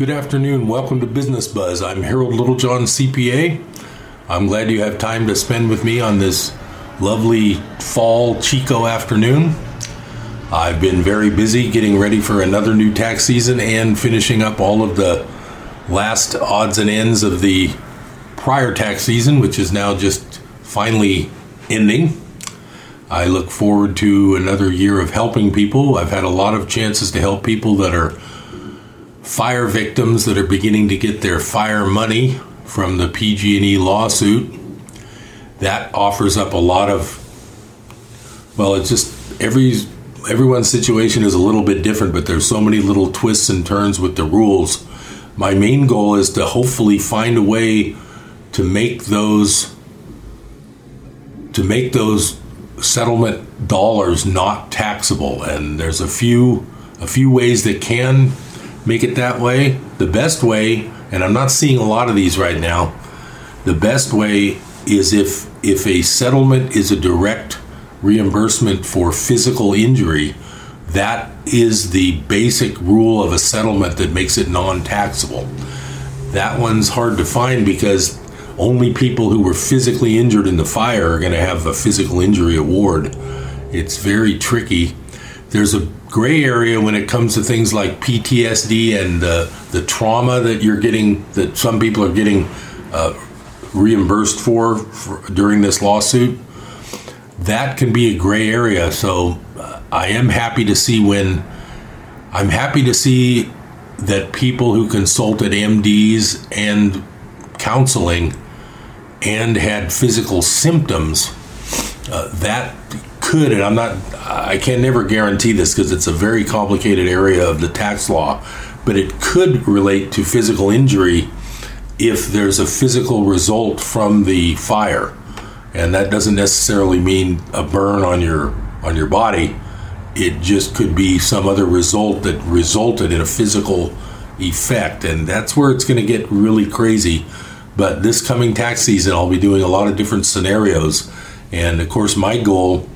Good afternoon. Welcome to Business Buzz. I'm Harold Littlejohn, CPA. I'm glad you have time to spend with me on this lovely fall Chico afternoon. I've been very busy getting ready for another new tax season and finishing up all of the last odds and ends of the prior tax season, which is now just finally ending. I look forward to another year of helping people. I've had a lot of chances to help people that are fire victims that are beginning to get their fire money from the PG&E lawsuit. That offers up a lot of well, it's just every everyone's situation is a little bit different, but there's so many little twists and turns with the rules. My main goal is to hopefully find a way to make those to make those settlement dollars not taxable and there's a few a few ways that can make it that way. The best way, and I'm not seeing a lot of these right now, the best way is if if a settlement is a direct reimbursement for physical injury, that is the basic rule of a settlement that makes it non-taxable. That one's hard to find because only people who were physically injured in the fire are going to have a physical injury award. It's very tricky. There's a gray area when it comes to things like PTSD and the the trauma that you're getting that some people are getting uh, reimbursed for, for, during this lawsuit. That can be a gray area. So uh, I am happy to see when I'm happy to see that people who consulted MDs and counseling and had physical symptoms uh, that could, and I'm not, I can never guarantee this because it's a very complicated area of the tax law, but it could relate to physical injury if there's a physical result from the fire, and that doesn't necessarily mean a burn on your on your body. It just could be some other result that resulted in a physical effect, and that's where it's going to get really crazy. But this coming tax season, I'll be doing a lot of different scenarios, and of course, my goal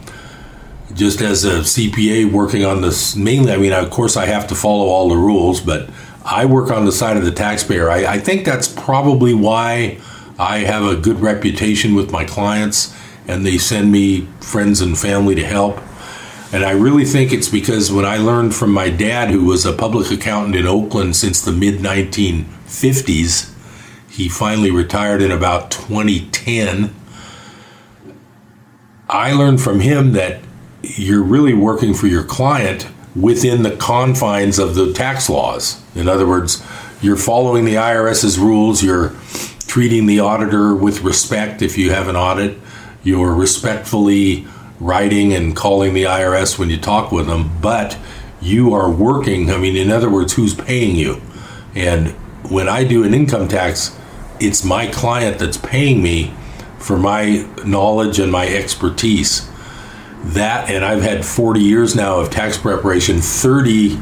just as a CPA working on this mainly, I mean, of course, I have to follow all the rules, but I work on the side of the taxpayer. I, I think that's probably why I have a good reputation with my clients and they send me friends and family to help. And I really think it's because when I learned from my dad, who was a public accountant in Oakland since the mid 1950s, he finally retired in about 2010. I learned from him that you're really working for your client within the confines of the tax laws. In other words, you're following the IRS's rules, you're treating the auditor with respect if you have an audit, you're respectfully writing and calling the IRS when you talk with them, but you are working. I mean, in other words, who's paying you? And when I do an income tax, it's my client that's paying me for my knowledge and my expertise that and I've had 40 years now of tax preparation. 30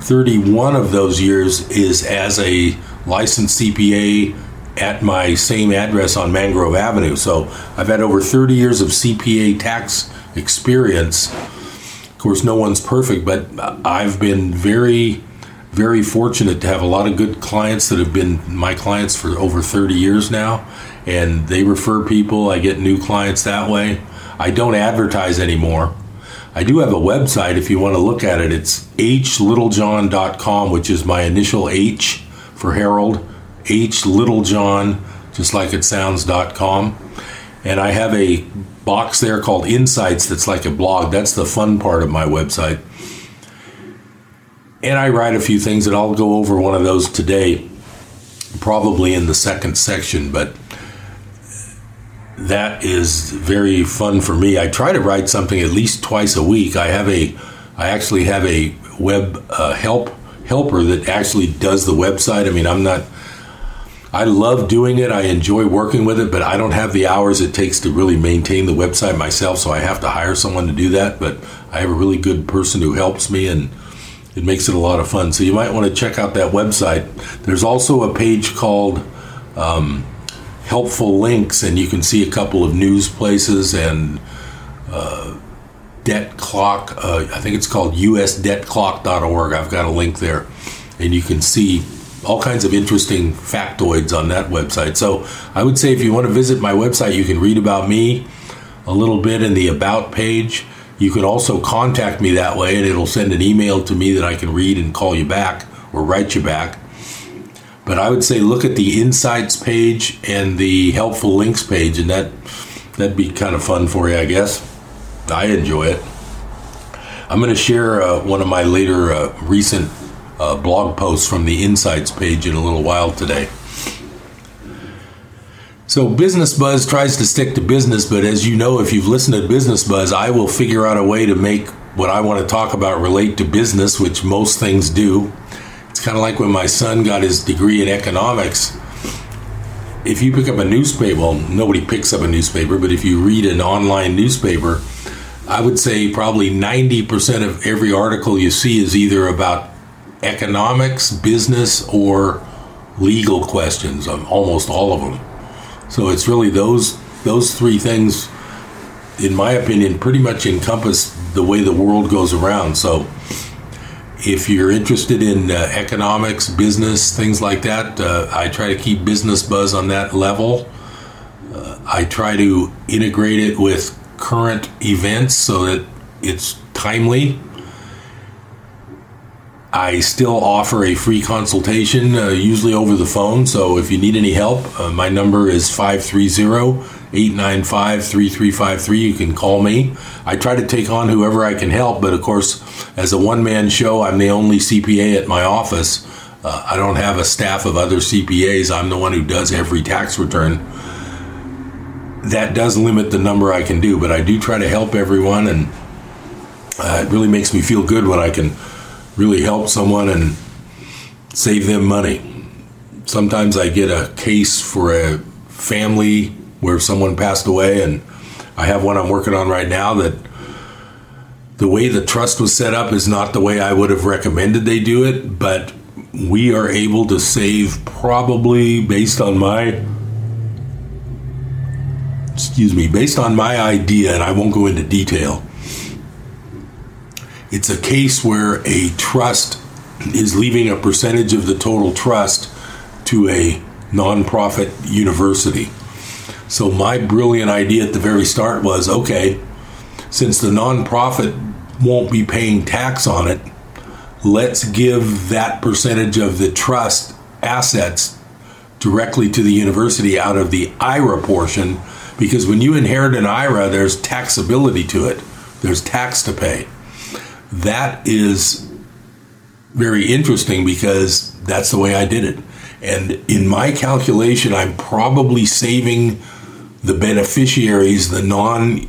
31 of those years is as a licensed CPA at my same address on Mangrove Avenue. So I've had over 30 years of CPA tax experience. Of course no one's perfect but I've been very very fortunate to have a lot of good clients that have been my clients for over 30 years now and they refer people. I get new clients that way I don't advertise anymore. I do have a website if you want to look at it. It's hlittlejohn.com, which is my initial H for Harold, hlittlejohn, just like it sounds.com. And I have a box there called Insights that's like a blog. That's the fun part of my website. And I write a few things, and I'll go over one of those today, probably in the second section. But that is very fun for me. I try to write something at least twice a week. I have a, I actually have a web uh, help helper that actually does the website. I mean, I'm not. I love doing it. I enjoy working with it, but I don't have the hours it takes to really maintain the website myself. So I have to hire someone to do that. But I have a really good person who helps me, and it makes it a lot of fun. So you might want to check out that website. There's also a page called. Um, helpful links, and you can see a couple of news places and uh, debt clock. Uh, I think it's called usdebtclock.org. I've got a link there. and you can see all kinds of interesting factoids on that website. So I would say if you want to visit my website, you can read about me a little bit in the About page. You can also contact me that way, and it'll send an email to me that I can read and call you back or write you back. But I would say look at the insights page and the helpful links page, and that that'd be kind of fun for you, I guess. I enjoy it. I'm going to share uh, one of my later uh, recent uh, blog posts from the insights page in a little while today. So, Business Buzz tries to stick to business, but as you know, if you've listened to Business Buzz, I will figure out a way to make what I want to talk about relate to business, which most things do. It's kind of like when my son got his degree in economics. If you pick up a newspaper, well, nobody picks up a newspaper, but if you read an online newspaper, I would say probably 90% of every article you see is either about economics, business, or legal questions, um, almost all of them. So it's really those those three things, in my opinion, pretty much encompass the way the world goes around. So if you're interested in uh, economics, business, things like that, uh, I try to keep business buzz on that level. Uh, I try to integrate it with current events so that it's timely. I still offer a free consultation, uh, usually over the phone. So if you need any help, uh, my number is 530 895 3353. You can call me. I try to take on whoever I can help, but of course, as a one man show, I'm the only CPA at my office. Uh, I don't have a staff of other CPAs. I'm the one who does every tax return. That does limit the number I can do, but I do try to help everyone, and uh, it really makes me feel good when I can really help someone and save them money. Sometimes I get a case for a family where someone passed away, and I have one I'm working on right now that the way the trust was set up is not the way I would have recommended they do it, but we are able to save probably based on my excuse me, based on my idea, and I won't go into detail it's a case where a trust is leaving a percentage of the total trust to a nonprofit university. So, my brilliant idea at the very start was okay, since the nonprofit won't be paying tax on it, let's give that percentage of the trust assets directly to the university out of the IRA portion because when you inherit an IRA, there's taxability to it, there's tax to pay that is very interesting because that's the way I did it. And in my calculation, I'm probably saving the beneficiaries, the non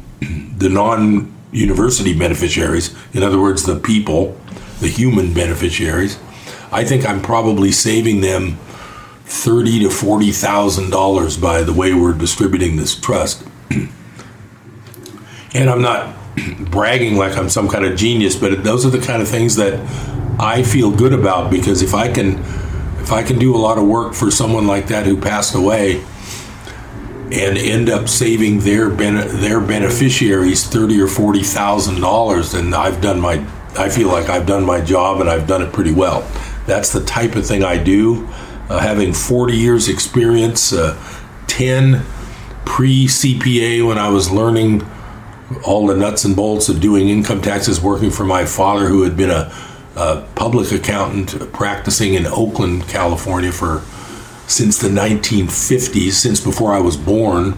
the non university beneficiaries, in other words, the people, the human beneficiaries. I think I'm probably saving them thirty to forty thousand dollars by the way we're distributing this trust. and I'm not bragging like I'm some kind of genius, but those are the kind of things that I feel good about because if I can if I can do a lot of work for someone like that who passed away and end up saving their ben- their beneficiaries thirty or forty thousand dollars, then I've done my I feel like I've done my job and I've done it pretty well. That's the type of thing I do. Uh, having 40 years experience, uh, 10 pre CPA when I was learning all the nuts and bolts of doing income taxes, working for my father, who had been a, a public accountant practicing in Oakland, California, for since the 1950s, since before I was born.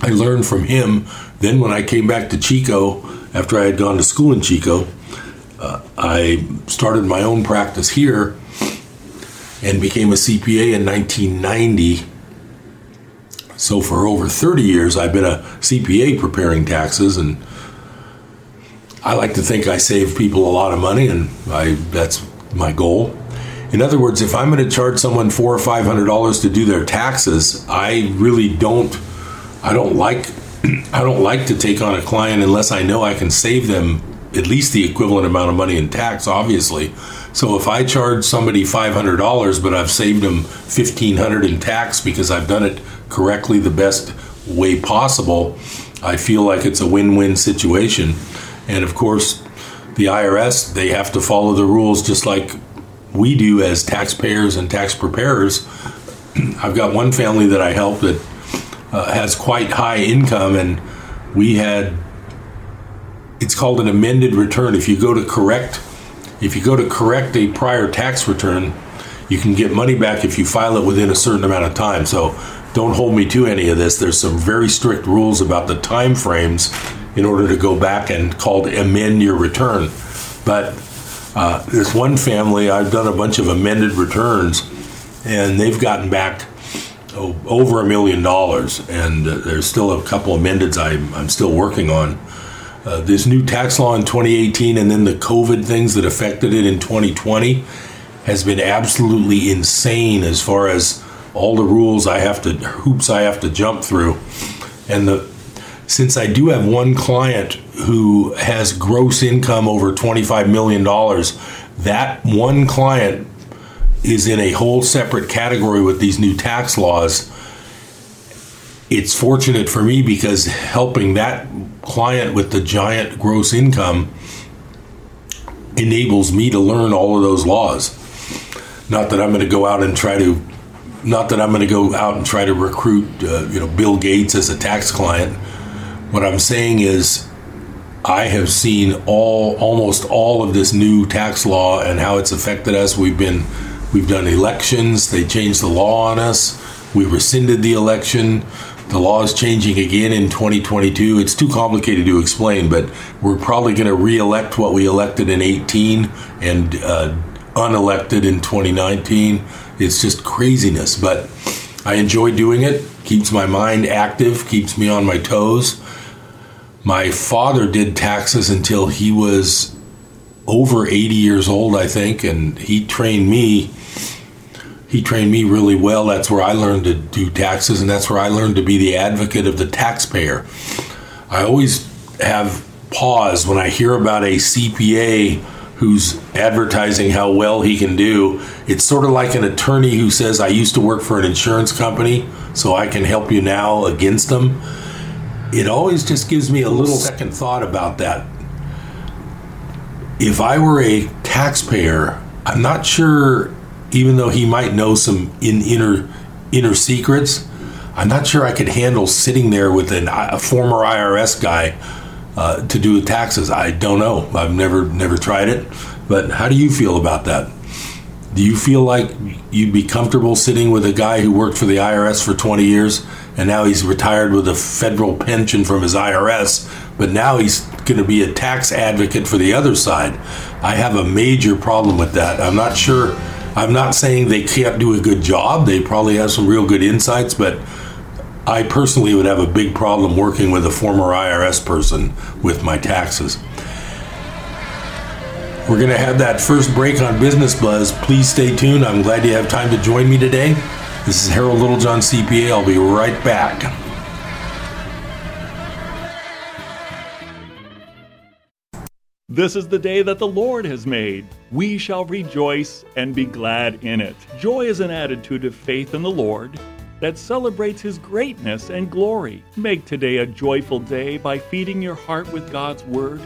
I learned from him. Then, when I came back to Chico, after I had gone to school in Chico, uh, I started my own practice here and became a CPA in 1990 so for over 30 years, I've been a CPA preparing taxes, and I like to think I save people a lot of money, and I that's my goal. In other words, if I'm going to charge someone four or five hundred dollars to do their taxes, I really don't. I don't like. I don't like to take on a client unless I know I can save them at least the equivalent amount of money in tax. Obviously, so if I charge somebody five hundred dollars, but I've saved them fifteen hundred in tax because I've done it correctly the best way possible, I feel like it's a win win situation. And of course, the IRS, they have to follow the rules just like we do as taxpayers and tax preparers. I've got one family that I help that uh, has quite high income, and we had it's called an amended return. If you go to correct, if you go to correct a prior tax return, you can get money back if you file it within a certain amount of time. So don't hold me to any of this. There's some very strict rules about the time frames in order to go back and called amend your return. But uh, there's one family I've done a bunch of amended returns, and they've gotten back oh, over a million dollars, and uh, there's still a couple amendeds I'm, I'm still working on. Uh, this new tax law in 2018 and then the COVID things that affected it in 2020 has been absolutely insane as far as all the rules I have to hoops I have to jump through. And the since I do have one client who has gross income over $25 million, that one client is in a whole separate category with these new tax laws. It's fortunate for me because helping that client with the giant gross income enables me to learn all of those laws. Not that I'm going to go out and try to, not that I'm going to go out and try to recruit, uh, you know, Bill Gates as a tax client what I'm saying is, I have seen all almost all of this new tax law and how it's affected us. We've been we've done elections. They changed the law on us. We rescinded the election. The law is changing again in 2022. It's too complicated to explain, but we're probably going to re-elect what we elected in 18 and uh, unelected in 2019. It's just craziness, but I enjoy doing it. Keeps my mind active, keeps me on my toes my father did taxes until he was over 80 years old, I think, and he trained me. He trained me really well. That's where I learned to do taxes, and that's where I learned to be the advocate of the taxpayer. I always have pause when I hear about a CPA who's advertising how well he can do. It's sort of like an attorney who says, I used to work for an insurance company, so I can help you now against them it always just gives me a little second thought about that. If I were a taxpayer, I'm not sure, even though he might know some in inner inner secrets, I'm not sure I could handle sitting there with an, a former IRS guy uh, to do taxes. I don't know. I've never never tried it. But how do you feel about that? Do you feel like you'd be comfortable sitting with a guy who worked for the IRS for 20 years and now he's retired with a federal pension from his IRS, but now he's going to be a tax advocate for the other side? I have a major problem with that. I'm not sure. I'm not saying they can't do a good job. They probably have some real good insights, but I personally would have a big problem working with a former IRS person with my taxes. We're going to have that first break on Business Buzz. Please stay tuned. I'm glad you have time to join me today. This is Harold Littlejohn, CPA. I'll be right back. This is the day that the Lord has made. We shall rejoice and be glad in it. Joy is an attitude of faith in the Lord that celebrates His greatness and glory. Make today a joyful day by feeding your heart with God's Word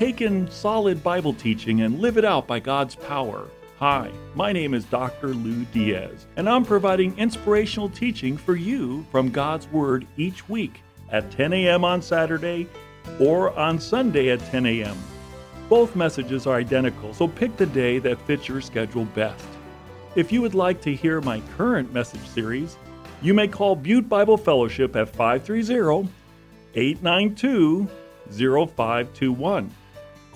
Take in solid Bible teaching and live it out by God's power. Hi, my name is Dr. Lou Diaz, and I'm providing inspirational teaching for you from God's Word each week at 10 a.m. on Saturday or on Sunday at 10 a.m. Both messages are identical, so pick the day that fits your schedule best. If you would like to hear my current message series, you may call Butte Bible Fellowship at 530 892 0521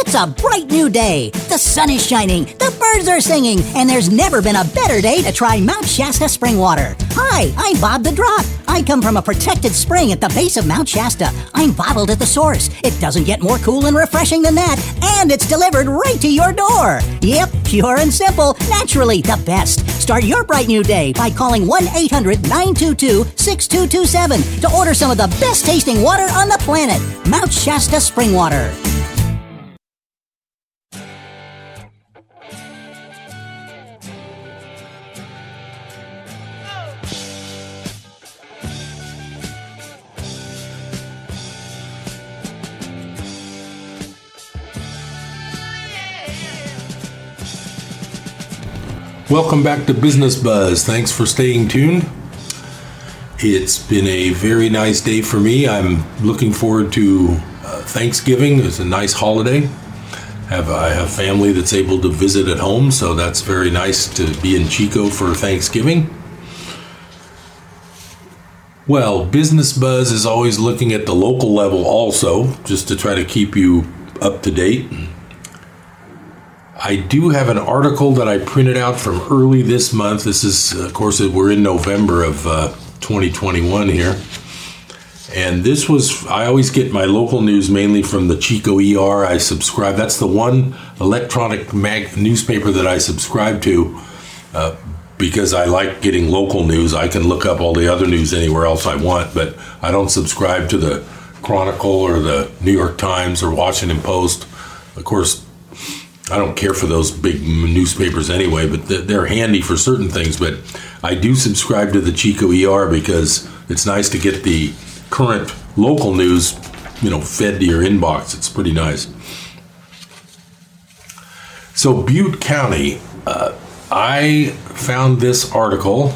It's a bright new day. The sun is shining, the birds are singing, and there's never been a better day to try Mount Shasta spring water. Hi, I'm Bob the Drop. I come from a protected spring at the base of Mount Shasta. I'm bottled at the source. It doesn't get more cool and refreshing than that, and it's delivered right to your door. Yep, pure and simple, naturally the best. Start your bright new day by calling 1 800 922 6227 to order some of the best tasting water on the planet Mount Shasta Spring Water. Welcome back to Business Buzz. Thanks for staying tuned. It's been a very nice day for me. I'm looking forward to uh, Thanksgiving. It's a nice holiday. Have I have family that's able to visit at home, so that's very nice to be in Chico for Thanksgiving. Well, Business Buzz is always looking at the local level also, just to try to keep you up to date. I do have an article that I printed out from early this month. This is, of course, we're in November of uh, 2021 here. And this was, I always get my local news mainly from the Chico ER. I subscribe, that's the one electronic mag- newspaper that I subscribe to. Uh, because I like getting local news. I can look up all the other news anywhere else I want, but I don't subscribe to the Chronicle or the New York Times or Washington Post. Of course, I don't care for those big newspapers anyway, but they're handy for certain things. But I do subscribe to the Chico ER because it's nice to get the current local news, you know, fed to your inbox. It's pretty nice. So Butte County, uh, I found this article.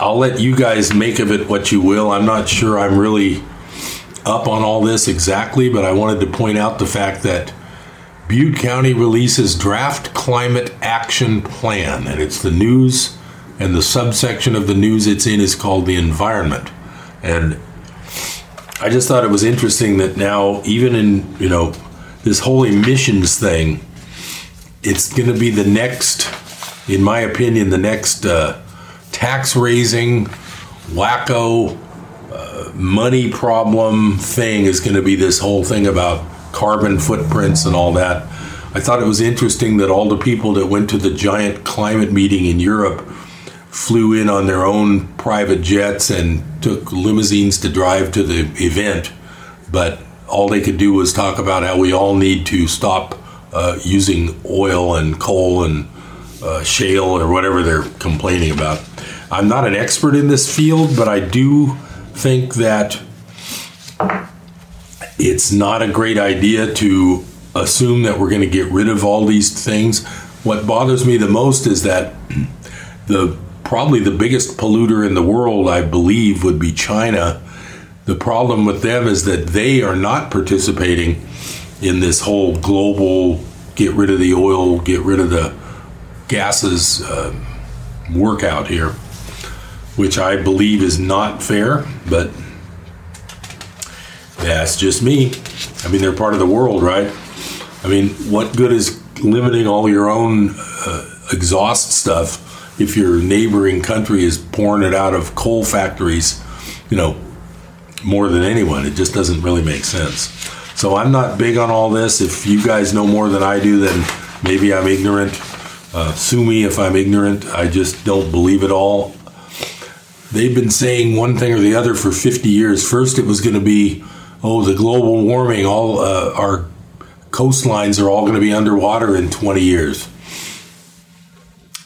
I'll let you guys make of it what you will. I'm not sure I'm really up on all this exactly, but I wanted to point out the fact that Butte County releases draft climate action plan, and it's the news, and the subsection of the news it's in is called the environment. And I just thought it was interesting that now, even in you know this whole emissions thing, it's going to be the next in my opinion, the next uh, tax raising, wacko, uh, money problem thing is going to be this whole thing about carbon footprints and all that. I thought it was interesting that all the people that went to the giant climate meeting in Europe flew in on their own private jets and took limousines to drive to the event, but all they could do was talk about how we all need to stop uh, using oil and coal and uh, shale or whatever they're complaining about. I'm not an expert in this field, but I do think that it's not a great idea to assume that we're going to get rid of all these things. What bothers me the most is that the probably the biggest polluter in the world, I believe, would be China. The problem with them is that they are not participating in this whole global get rid of the oil, get rid of the gases uh, workout here, which I believe is not fair, but that's just me. I mean, they're part of the world, right? I mean, what good is limiting all your own uh, exhaust stuff if your neighboring country is pouring it out of coal factories, you know, more than anyone? It just doesn't really make sense. So I'm not big on all this. If you guys know more than I do, then maybe I'm ignorant. Uh, sue me if I'm ignorant. I just don't believe it all. They've been saying one thing or the other for 50 years. First, it was going to be, oh, the global warming, all uh, our coastlines are all going to be underwater in 20 years.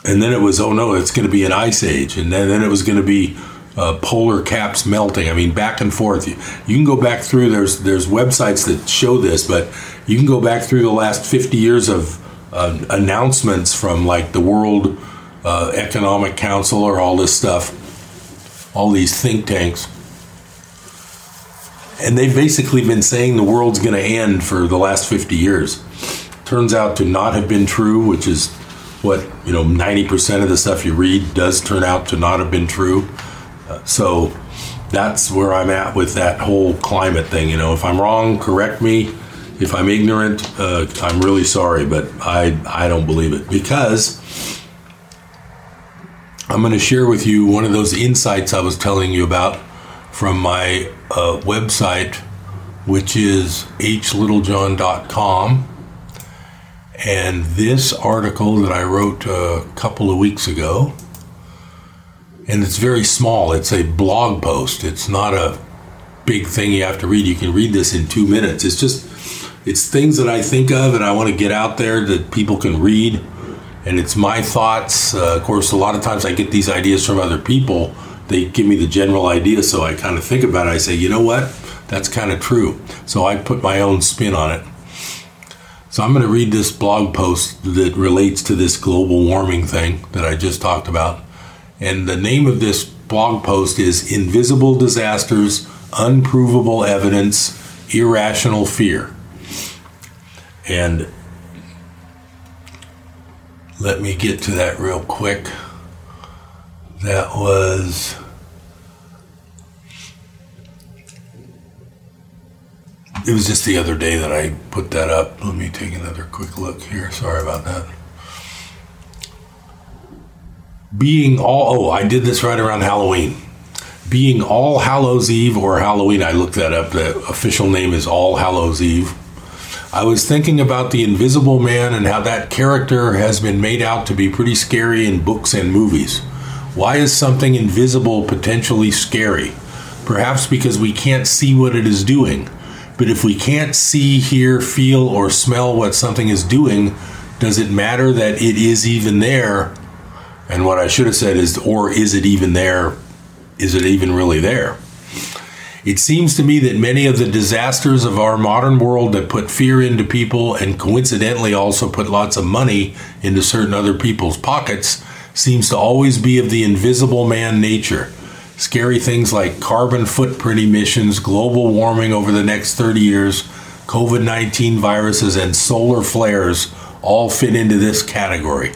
And then it was, oh no, it's going to be an ice age. And then, then it was going to be uh, polar caps melting. I mean, back and forth. You, you, can go back through. There's there's websites that show this, but you can go back through the last 50 years of uh, announcements from like the World uh, Economic Council or all this stuff, all these think tanks. And they've basically been saying the world's going to end for the last 50 years. Turns out to not have been true, which is what, you know, 90% of the stuff you read does turn out to not have been true. Uh, so that's where I'm at with that whole climate thing. You know, if I'm wrong, correct me if I'm ignorant, uh, I'm really sorry, but I, I don't believe it because I'm going to share with you one of those insights I was telling you about from my uh, website, which is hlittlejohn.com. And this article that I wrote a couple of weeks ago, and it's very small, it's a blog post, it's not a big thing you have to read. You can read this in two minutes. It's just it's things that I think of and I want to get out there that people can read. And it's my thoughts. Uh, of course, a lot of times I get these ideas from other people. They give me the general idea, so I kind of think about it. I say, you know what? That's kind of true. So I put my own spin on it. So I'm going to read this blog post that relates to this global warming thing that I just talked about. And the name of this blog post is Invisible Disasters, Unprovable Evidence, Irrational Fear. And let me get to that real quick. That was. It was just the other day that I put that up. Let me take another quick look here. Sorry about that. Being all, oh, I did this right around Halloween. Being All Hallows Eve or Halloween, I looked that up. The official name is All Hallows Eve. I was thinking about the Invisible Man and how that character has been made out to be pretty scary in books and movies. Why is something invisible potentially scary? Perhaps because we can't see what it is doing. But if we can't see, hear, feel, or smell what something is doing, does it matter that it is even there? And what I should have said is, or is it even there? Is it even really there? It seems to me that many of the disasters of our modern world that put fear into people and coincidentally also put lots of money into certain other people's pockets seems to always be of the invisible man nature. Scary things like carbon footprint emissions, global warming over the next 30 years, COVID 19 viruses, and solar flares all fit into this category.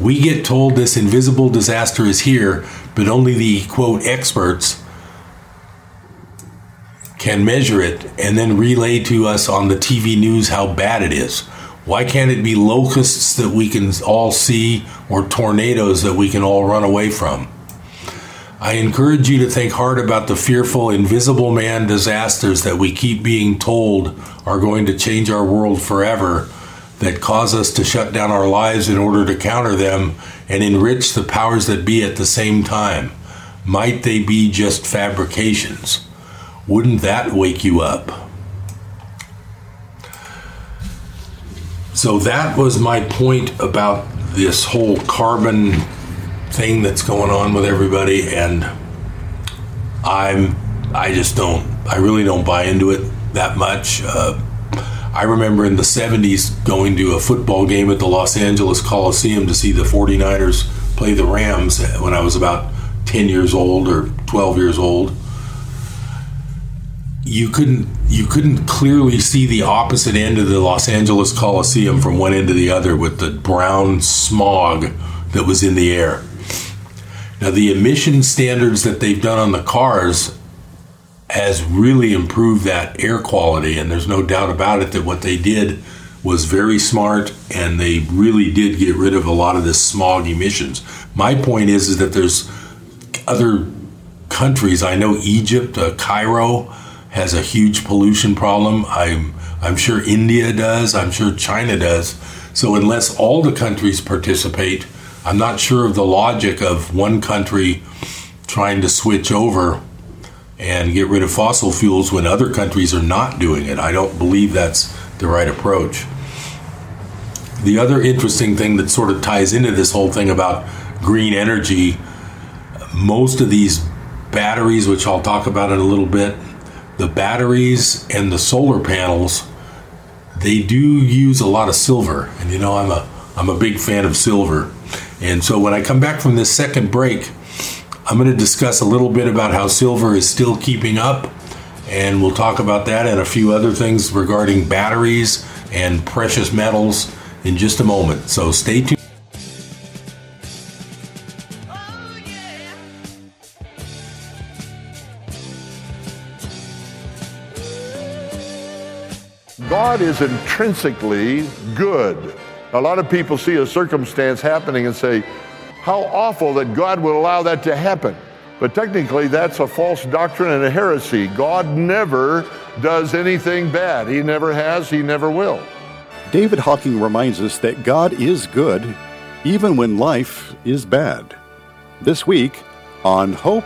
We get told this invisible disaster is here, but only the quote experts can measure it and then relay to us on the TV news how bad it is. Why can't it be locusts that we can all see or tornadoes that we can all run away from? I encourage you to think hard about the fearful invisible man disasters that we keep being told are going to change our world forever, that cause us to shut down our lives in order to counter them and enrich the powers that be at the same time. Might they be just fabrications? Wouldn't that wake you up? So that was my point about this whole carbon thing that's going on with everybody and I'm I just don't I really don't buy into it that much. Uh, I remember in the 70s going to a football game at the Los Angeles Coliseum to see the 49ers play the Rams when I was about 10 years old or 12 years old you couldn't you couldn't clearly see the opposite end of the Los Angeles Coliseum from one end to the other with the brown smog that was in the air. Now the emission standards that they've done on the cars has really improved that air quality and there's no doubt about it that what they did was very smart and they really did get rid of a lot of this smog emissions. My point is is that there's other countries, I know Egypt, uh, Cairo, has a huge pollution problem. I'm I'm sure India does. I'm sure China does. So unless all the countries participate, I'm not sure of the logic of one country trying to switch over and get rid of fossil fuels when other countries are not doing it. I don't believe that's the right approach. The other interesting thing that sort of ties into this whole thing about green energy, most of these batteries, which I'll talk about in a little bit, the batteries and the solar panels they do use a lot of silver. And you know i'm a i'm a big fan of silver. And so when i come back from this second break i'm going to discuss a little bit about how silver is still keeping up. And we'll talk about that and a few other things regarding batteries and precious metals in just a moment. So stay tuned God is intrinsically good. A lot of people see a circumstance happening and say, How awful that God would allow that to happen. But technically, that's a false doctrine and a heresy. God never does anything bad. He never has, He never will. David Hocking reminds us that God is good even when life is bad. This week on Hope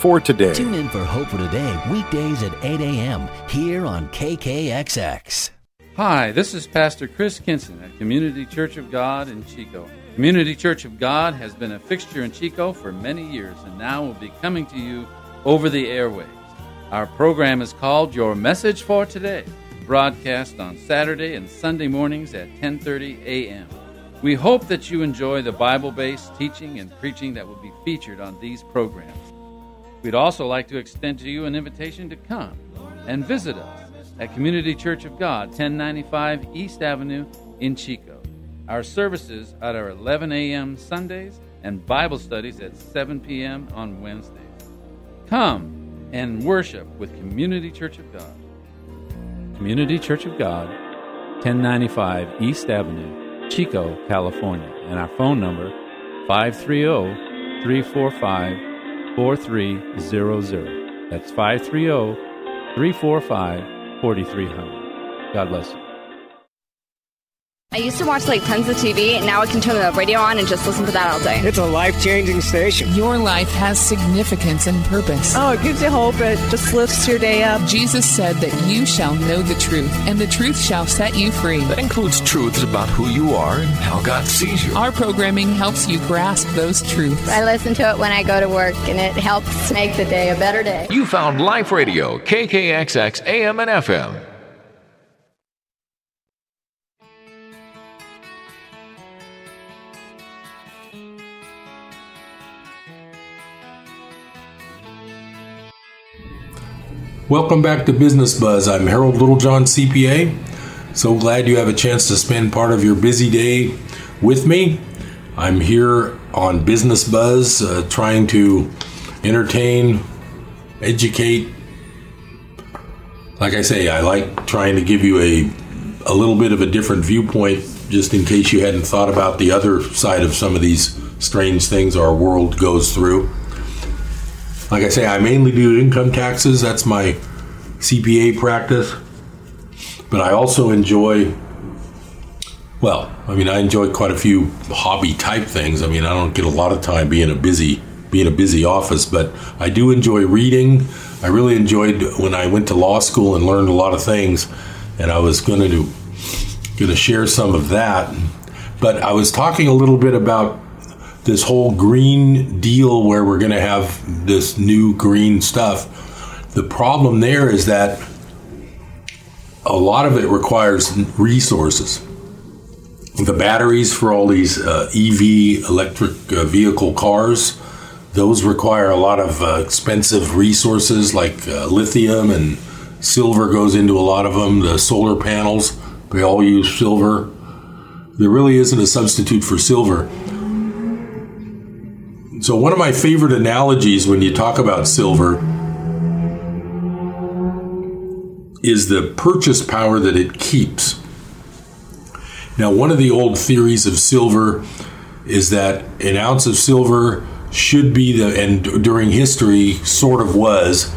for Today. Tune in for Hope for Today weekdays at 8 a.m. here on KKXX. Hi, this is Pastor Chris Kinson at Community Church of God in Chico. Community Church of God has been a fixture in Chico for many years and now will be coming to you over the airwaves. Our program is called Your Message for Today broadcast on Saturday and Sunday mornings at 10:30 a.m. We hope that you enjoy the Bible-based teaching and preaching that will be featured on these programs. We'd also like to extend to you an invitation to come and visit us at Community Church of God, 1095 East Avenue in Chico. Our services at 11 a.m. Sundays and Bible studies at 7 p.m. on Wednesdays. Come and worship with Community Church of God. Community Church of God, 1095 East Avenue, Chico, California. And our phone number, 530 345 4300. That's 530 345 4300. God bless you. I used to watch like tons of TV, and now I can turn the radio on and just listen to that all day. It's a life changing station. Your life has significance and purpose. Oh, it gives you hope. It just lifts your day up. Jesus said that you shall know the truth, and the truth shall set you free. That includes truths about who you are and how God sees you. Our programming helps you grasp those truths. I listen to it when I go to work, and it helps make the day a better day. You found Life Radio, KKXX AM and FM. Welcome back to Business Buzz. I'm Harold Littlejohn, CPA. So glad you have a chance to spend part of your busy day with me. I'm here on Business Buzz uh, trying to entertain, educate. Like I say, I like trying to give you a, a little bit of a different viewpoint just in case you hadn't thought about the other side of some of these strange things our world goes through. Like I say, I mainly do income taxes. That's my CPA practice. But I also enjoy, well, I mean, I enjoy quite a few hobby type things. I mean, I don't get a lot of time being a busy being a busy office, but I do enjoy reading. I really enjoyed when I went to law school and learned a lot of things, and I was going to going to share some of that. But I was talking a little bit about this whole green deal where we're going to have this new green stuff. The problem there is that a lot of it requires resources. The batteries for all these uh, EV electric uh, vehicle cars, those require a lot of uh, expensive resources like uh, lithium and silver goes into a lot of them. The solar panels, they all use silver. There really isn't a substitute for silver. So, one of my favorite analogies when you talk about silver is the purchase power that it keeps. Now, one of the old theories of silver is that an ounce of silver should be the, and during history sort of was,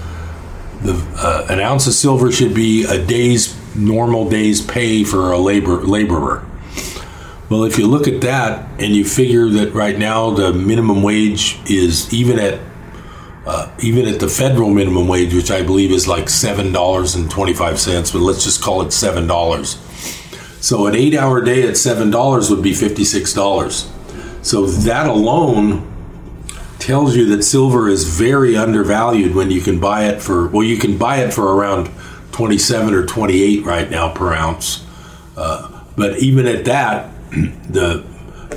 the uh, an ounce of silver should be a day's normal day's pay for a labor laborer. Well, if you look at that and you figure that right now the minimum wage is even at uh, even at the federal minimum wage, which I believe is like seven dollars and twenty five cents, but let's just call it seven dollars. So an eight hour day at seven dollars would be fifty six dollars. So that alone tells you that silver is very undervalued when you can buy it for well, you can buy it for around twenty seven or twenty eight right now per ounce. Uh, but even at that, the,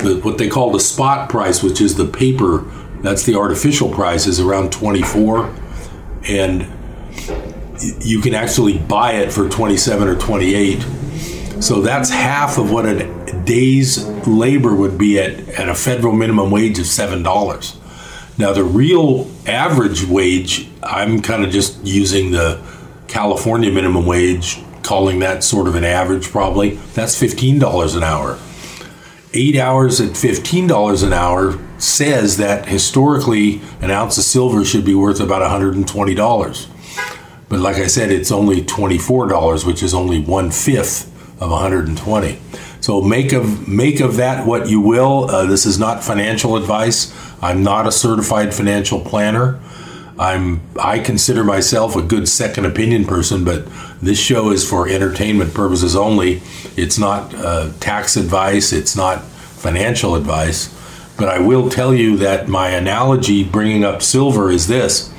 the what they call the spot price, which is the paper that's the artificial price is around 24 and you can actually buy it for 27 or 28 so that's half of what a day's labor would be at, at a federal minimum wage of seven dollars. Now the real average wage i'm kind of just using the california minimum wage calling that sort of an average probably. That's $15 an hour eight hours at $15 an hour says that historically an ounce of silver should be worth about $120. But like I said, it's only $24, which is only one fifth of 120. So make of make of that what you will. Uh, this is not financial advice. I'm not a certified financial planner. I'm I consider myself a good second opinion person, but this show is for entertainment purposes only. It's not uh, tax advice. It's not financial advice. But I will tell you that my analogy bringing up silver is this: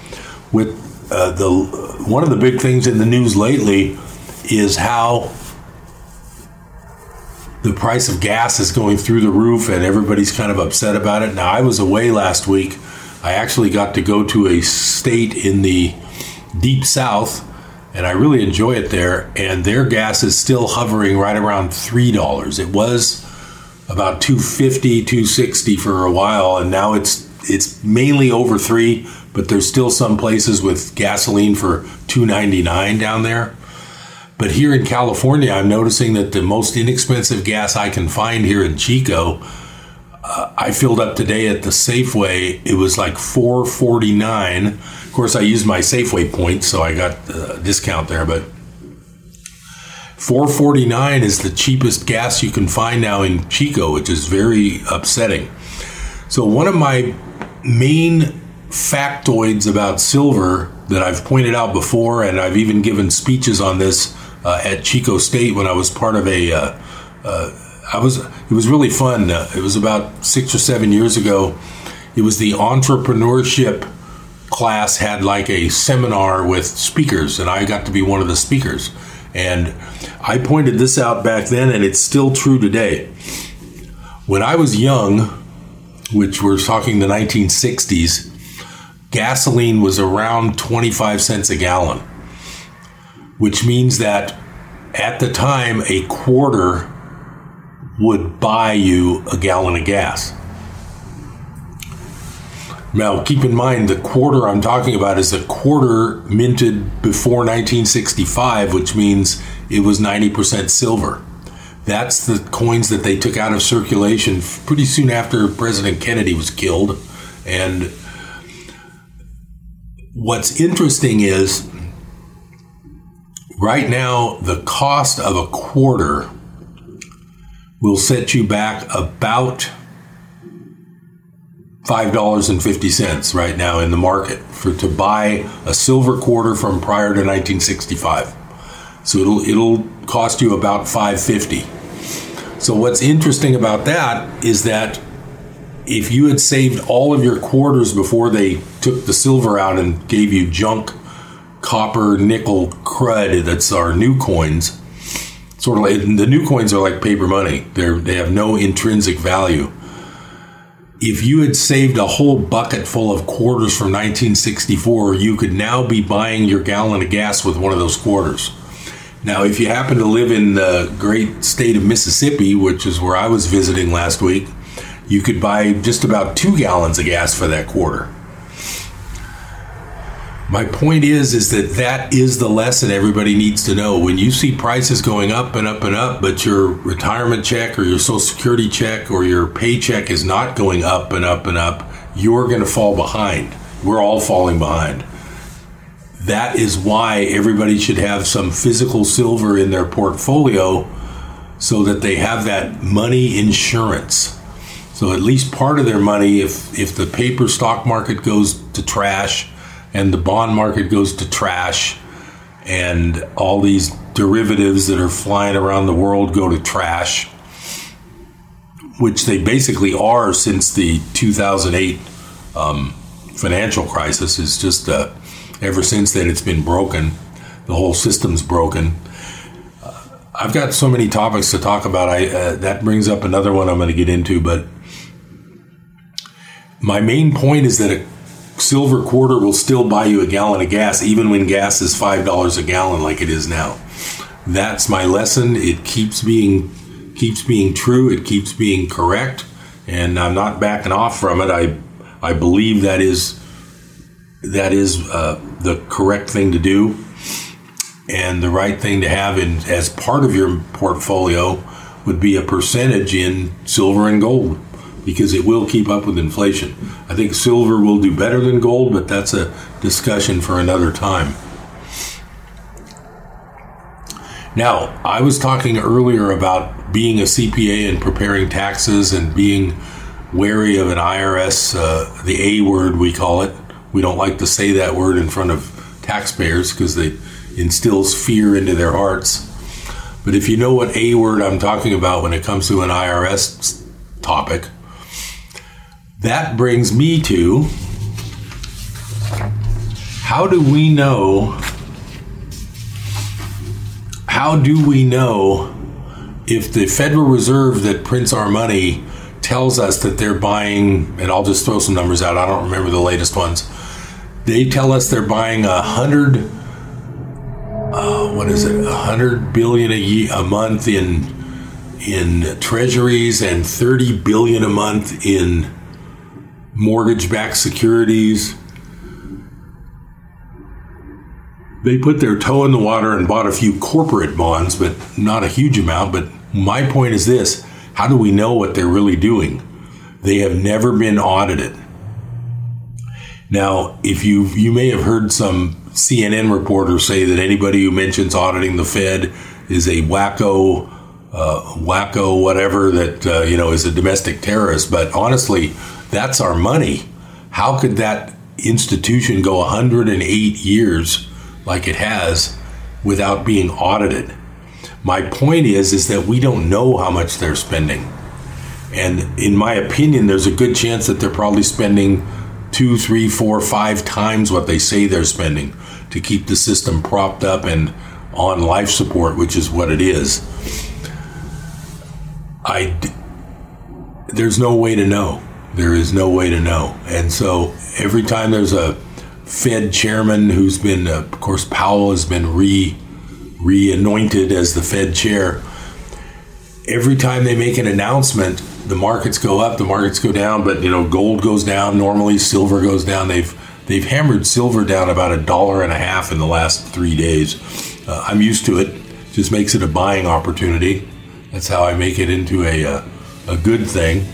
with uh, the one of the big things in the news lately is how the price of gas is going through the roof and everybody's kind of upset about it. Now, I was away last week. I actually got to go to a state in the deep south and I really enjoy it there. And their gas is still hovering right around $3. It was about 250 260 for a while and now it's it's mainly over 3 but there's still some places with gasoline for 299 down there but here in California, I'm noticing that the most inexpensive gas I can find here in Chico, uh, I filled up today at the Safeway. It was like 4.49. Of course, I used my Safeway points, so I got a discount there. But 4.49 is the cheapest gas you can find now in Chico, which is very upsetting. So one of my main factoids about silver that I've pointed out before, and I've even given speeches on this uh, at Chico State when I was part of a. Uh, uh, I was. It was really fun. Uh, it was about six or seven years ago. It was the entrepreneurship class had like a seminar with speakers, and I got to be one of the speakers. And I pointed this out back then, and it's still true today. When I was young, which we're talking the 1960s, gasoline was around 25 cents a gallon which means that at the time a quarter would buy you a gallon of gas. Now, keep in mind the quarter I'm talking about is a quarter minted before 1965, which means it was 90% silver. That's the coins that they took out of circulation pretty soon after President Kennedy was killed. And what's interesting is right now, the cost of a quarter will set you back about $5.50 right now in the market for to buy a silver quarter from prior to 1965. So it'll it'll cost you about 550. So what's interesting about that is that if you had saved all of your quarters before they took the silver out and gave you junk copper nickel crud that's our new coins sort of like the new coins are like paper money. They're they have no intrinsic value. If you had saved a whole bucket full of quarters from 1964 you could now be buying your gallon of gas with one of those quarters. Now if you happen to live in the great state of mississippi which is where i was visiting last week you could buy just about two gallons of gas for that quarter my point is is that that is the lesson everybody needs to know. When you see prices going up and up and up but your retirement check or your social security check or your paycheck is not going up and up and up you're going to fall behind. We're all falling behind. That is why everybody should have some physical silver in their portfolio so that they have that money insurance. So at least part of their money if if the paper stock market goes to trash and the bond market goes to trash and all these derivatives that are flying around the world go to trash which they basically are since the 2008 um, financial crisis. Is just uh, ever since then it's been broken. The whole system's broken. Uh, i've got so many topics to talk about. I uh, that brings up another one i'm going to get into but my main point is that a silver quarter will still buy you a gallon of gas, even when gas is $5 a gallon like it is now. That's my lesson. It keeps being keeps being true. It keeps being correct, and I'm not backing off from it. I I believe that is that is uh, the correct thing to do, and the right thing to have in as part of your portfolio would be a percentage in silver and gold because it will keep up with inflation. I think silver will do better than gold, but that's a discussion for another time. Now, I was talking earlier about being a CPA and preparing taxes and being wary of an IRS, uh, the A word we call it. We don't like to say that word in front of taxpayers because it instills fear into their hearts. But if you know what A word I'm talking about when it comes to an IRS topic, that brings me to how do we know how do we know if the Federal Reserve that prints our money tells us that they're buying, and I'll just throw some numbers out, I don't remember the latest ones. They tell us they're buying a hundred, uh, what is it, a hundred billion a year, a month in in treasuries and 30 billion a month in mortgage-backed securities. They put their toe in the water and bought a few corporate bonds, but not a huge amount. But my point is this how do we know what they're really doing? They have never been audited. Now, if you you may have heard some CNN reporter say that anybody who mentions auditing the Fed is a wacko, uh, wacko whatever that uh, you know is a domestic terrorist. But honestly, that's our money. How could that institution go 108 years like it has without being audited? My point is is that we don't know how much they're spending. And in my opinion, there's a good chance that they're probably spending two, three, four, five times what they say they're spending to keep the system propped up and on life support, which is what it is. I, there's no way to know. There is no way to know. And so every time there's a Fed chairman who's been, uh, of course, Powell has been re re-anointed as the Fed chair. Every time they make an announcement, the markets go up, the markets go down, but you know, gold goes down. Normally, silver goes down. They've they've hammered silver down about a dollar and a half in the last three days. Uh, I'm used to it. Just makes it a buying opportunity. That's how I make it into a a, a good thing.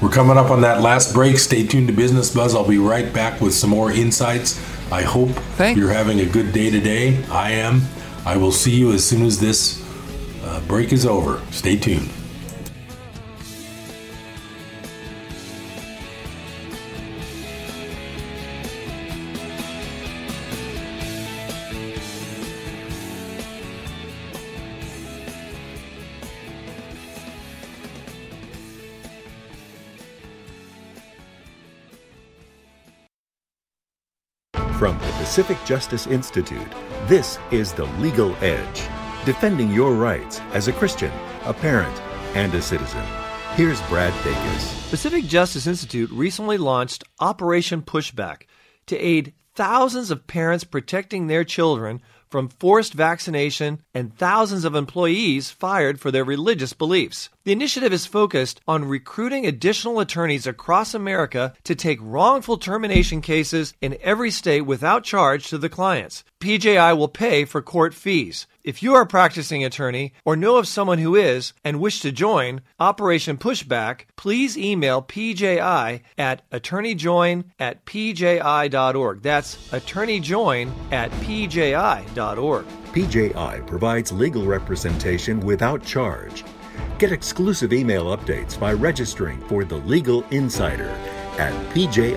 We're coming up on that last break. Stay tuned to Business Buzz. I'll be right back with some more insights. I hope Thanks. you're having a good day today. I am. I will see you as soon as this uh, break is over. Stay tuned. Pacific Justice Institute, this is The Legal Edge, defending your rights as a Christian, a parent, and a citizen. Here's Brad Dacus. Pacific Justice Institute recently launched Operation Pushback to aid thousands of parents protecting their children from forced vaccination and thousands of employees fired for their religious beliefs. The initiative is focused on recruiting additional attorneys across America to take wrongful termination cases in every state without charge to the clients. PJI will pay for court fees. If you are a practicing attorney or know of someone who is and wish to join Operation Pushback, please email PJI at attorneyjoin at pji.org. That's attorneyjoin at pji.org. PJI provides legal representation without charge. Get exclusive email updates by registering for the Legal Insider at pji.org.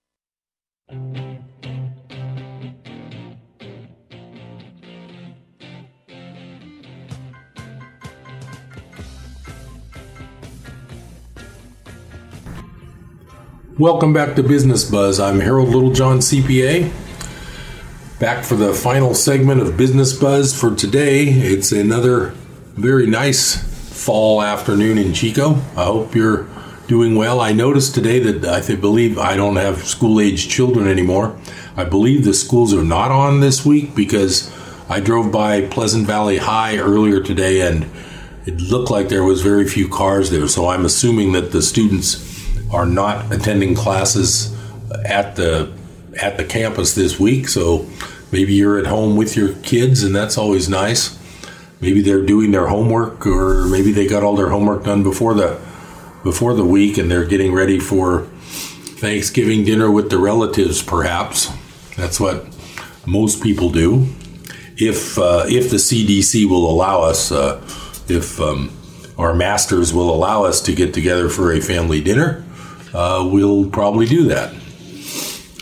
Welcome back to Business Buzz. I'm Harold Littlejohn, CPA. Back for the final segment of Business Buzz for today. It's another very nice fall afternoon in Chico. I hope you're doing well. I noticed today that I th- believe I don't have school age children anymore. I believe the schools are not on this week because I drove by Pleasant Valley High earlier today and it looked like there was very few cars there. So I'm assuming that the students are not attending classes at the at the campus this week. So maybe you're at home with your kids and that's always nice. Maybe they're doing their homework or maybe they got all their homework done before the before the week and they're getting ready for Thanksgiving dinner with the relatives, perhaps. That's what most people do. If uh, if the CDC will allow us, uh, if um, our masters will allow us to get together for a family dinner, uh, we'll probably do that.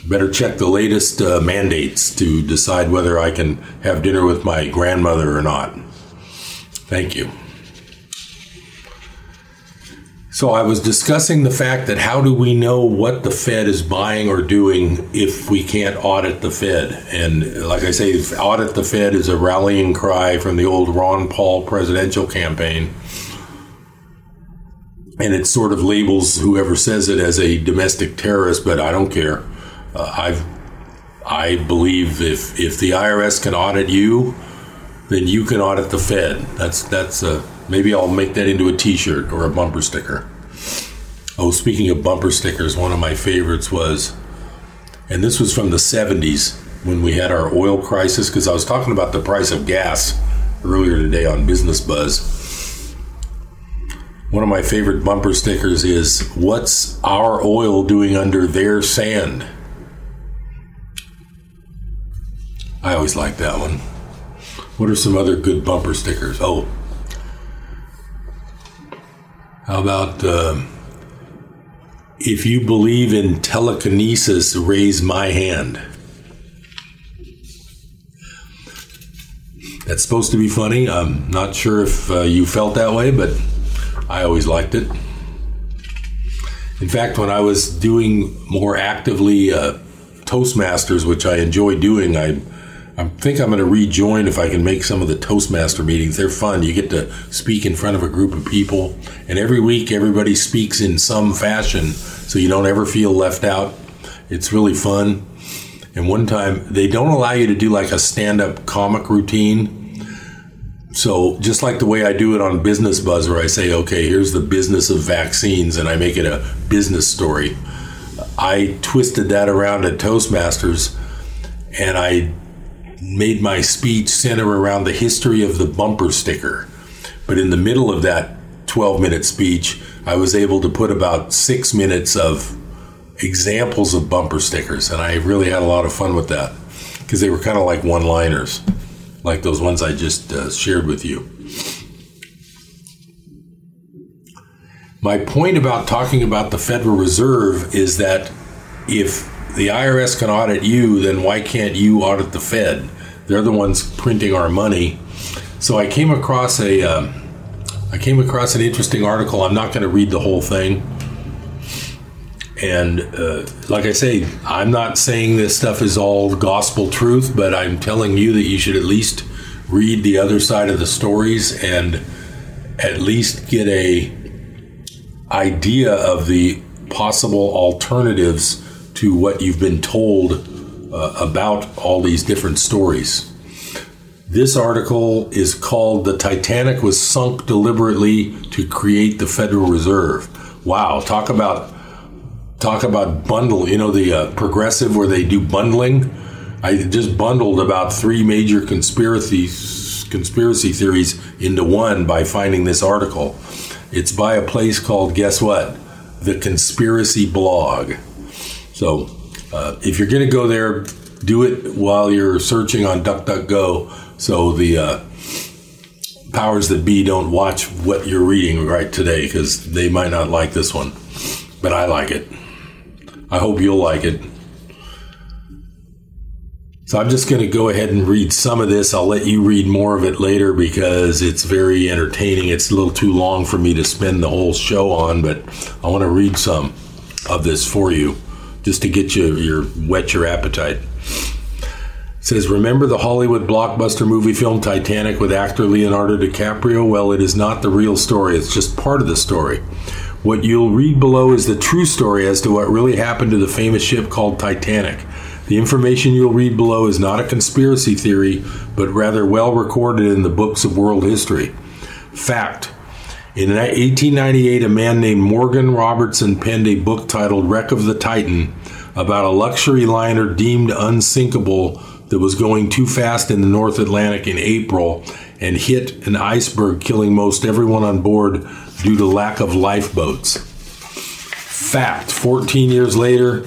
Better check the latest uh, mandates to decide whether I can have dinner with my grandmother or not. Thank you. So I was discussing the fact that how do we know what the Fed is buying or doing if we can't audit the Fed? And like I say, audit the Fed is a rallying cry from the old Ron Paul presidential campaign. And it sort of labels whoever says it as a domestic terrorist, but I don't care. Uh, I've I believe if if the IRS can audit you, then you can audit the Fed. That's that's a Maybe I'll make that into a T-shirt or a bumper sticker. Oh, speaking of bumper stickers, one of my favorites was, and this was from the '70s when we had our oil crisis. Because I was talking about the price of gas earlier today on Business Buzz. One of my favorite bumper stickers is What's our oil doing under their sand? I always like that one. What are some other good bumper stickers? Oh, how about uh, if you believe in telekinesis, raise my hand? That's supposed to be funny. I'm not sure if uh, you felt that way, but I always liked it. In fact, when I was doing more actively uh, Toastmasters, which I enjoy doing, I I think I'm going to rejoin if I can make some of the Toastmaster meetings. They're fun. You get to speak in front of a group of people, and every week everybody speaks in some fashion, so you don't ever feel left out. It's really fun. And one time, they don't allow you to do like a stand up comic routine. So, just like the way I do it on Business Buzz, where I say, okay, here's the business of vaccines, and I make it a business story, I twisted that around at Toastmasters and I made my speech center around the history of the bumper sticker. But in the middle of that 12 minute speech, I was able to put about six minutes of examples of bumper stickers. And I really had a lot of fun with that because they were kind of like one liners, like those ones I just uh, shared with you. My point about talking about the Federal Reserve is that if the IRS can audit you, then why can't you audit the Fed? They're the ones printing our money. So I came across a, um, I came across an interesting article. I'm not going to read the whole thing. And uh, like I say, I'm not saying this stuff is all gospel truth, but I'm telling you that you should at least read the other side of the stories and at least get a idea of the possible alternatives to what you've been told uh, about all these different stories. This article is called The Titanic Was Sunk Deliberately to Create the Federal Reserve. Wow, talk about talk about bundle, you know the uh, progressive where they do bundling. I just bundled about three major conspiracies conspiracy theories into one by finding this article. It's by a place called guess what? The Conspiracy Blog. So uh, if you're going to go there, do it while you're searching on DuckDuckGo so the uh, powers that be don't watch what you're reading right today because they might not like this one. But I like it. I hope you'll like it. So I'm just going to go ahead and read some of this. I'll let you read more of it later because it's very entertaining. It's a little too long for me to spend the whole show on, but I want to read some of this for you just to get you your whet your appetite. It says, remember the Hollywood blockbuster movie film Titanic with actor Leonardo DiCaprio? Well, it is not the real story. It's just part of the story. What you'll read below is the true story as to what really happened to the famous ship called Titanic. The information you'll read below is not a conspiracy theory, but rather well recorded in the books of world history. Fact in 1898, a man named Morgan Robertson penned a book titled Wreck of the Titan about a luxury liner deemed unsinkable that was going too fast in the North Atlantic in April and hit an iceberg, killing most everyone on board due to lack of lifeboats. Fact 14 years later,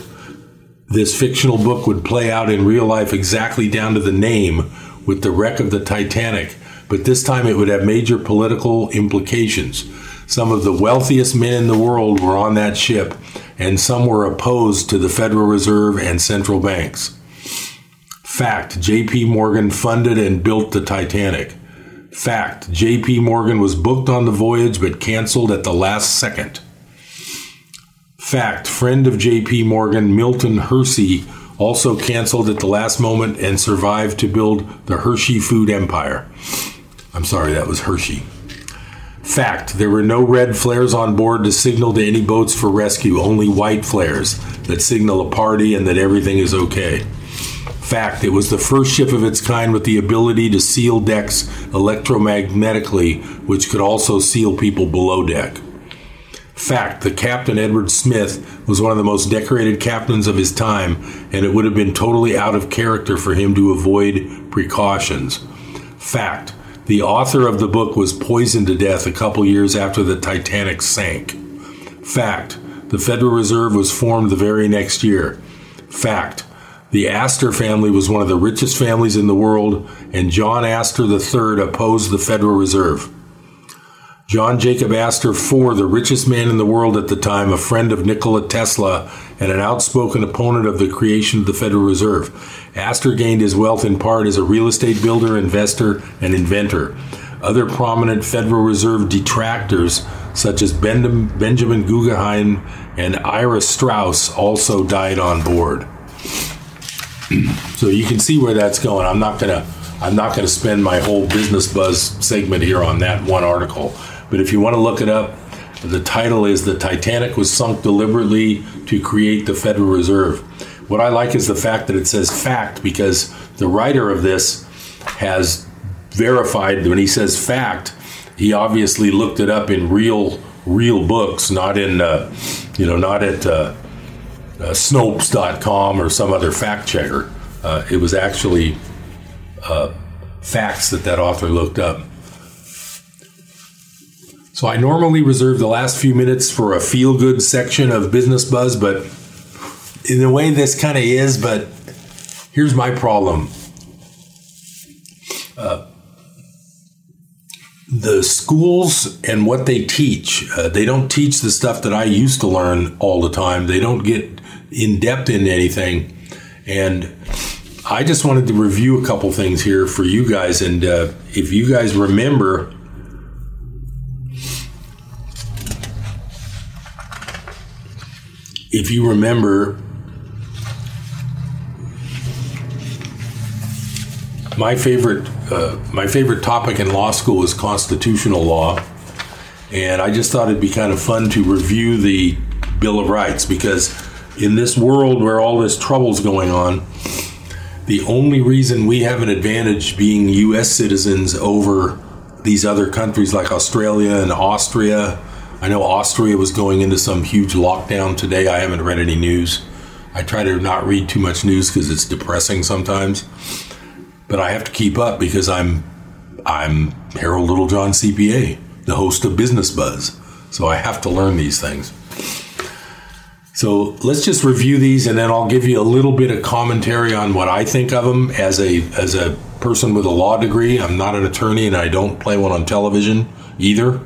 this fictional book would play out in real life exactly down to the name with the wreck of the Titanic, but this time it would have major political implications. Some of the wealthiest men in the world were on that ship, and some were opposed to the Federal Reserve and central banks. Fact JP Morgan funded and built the Titanic. Fact JP Morgan was booked on the voyage but canceled at the last second. Fact friend of JP Morgan, Milton Hershey, also canceled at the last moment and survived to build the Hershey food empire. I'm sorry, that was Hershey. Fact there were no red flares on board to signal to any boats for rescue, only white flares that signal a party and that everything is okay. Fact it was the first ship of its kind with the ability to seal decks electromagnetically, which could also seal people below deck. Fact the captain, Edward Smith, was one of the most decorated captains of his time, and it would have been totally out of character for him to avoid precautions. Fact the author of the book was poisoned to death a couple years after the Titanic sank. Fact the Federal Reserve was formed the very next year. Fact the Astor family was one of the richest families in the world, and John Astor III opposed the Federal Reserve. John Jacob Astor IV, the richest man in the world at the time, a friend of Nikola Tesla, and an outspoken opponent of the creation of the Federal Reserve. Astor gained his wealth in part as a real estate builder, investor, and inventor. Other prominent Federal Reserve detractors, such as Benjamin Guggenheim and Ira Strauss, also died on board. so you can see where that's going. I'm not gonna I'm not gonna spend my whole business buzz segment here on that one article. But if you want to look it up, the title is "The Titanic was sunk deliberately to create the Federal Reserve." What I like is the fact that it says fact because the writer of this has verified when he says fact, he obviously looked it up in real real books, not in uh, you know not at uh, uh, Snopes.com or some other fact checker. Uh, it was actually uh, facts that that author looked up. So I normally reserve the last few minutes for a feel good section of Business Buzz, but in the way this kind of is, but here's my problem. Uh, the schools and what they teach, uh, they don't teach the stuff that I used to learn all the time. They don't get in depth in anything. And I just wanted to review a couple things here for you guys. And uh, if you guys remember, if you remember, my favorite uh, my favorite topic in law school was constitutional law, and I just thought it'd be kind of fun to review the Bill of Rights because in this world where all this trouble's going on, the only reason we have an advantage being U.S. citizens over these other countries like Australia and Austria. I know Austria was going into some huge lockdown today. I haven't read any news. I try to not read too much news because it's depressing sometimes. But I have to keep up because I'm I'm Harold Littlejohn CPA, the host of Business Buzz. So I have to learn these things. So let's just review these, and then I'll give you a little bit of commentary on what I think of them as a as a person with a law degree. I'm not an attorney, and I don't play one on television either.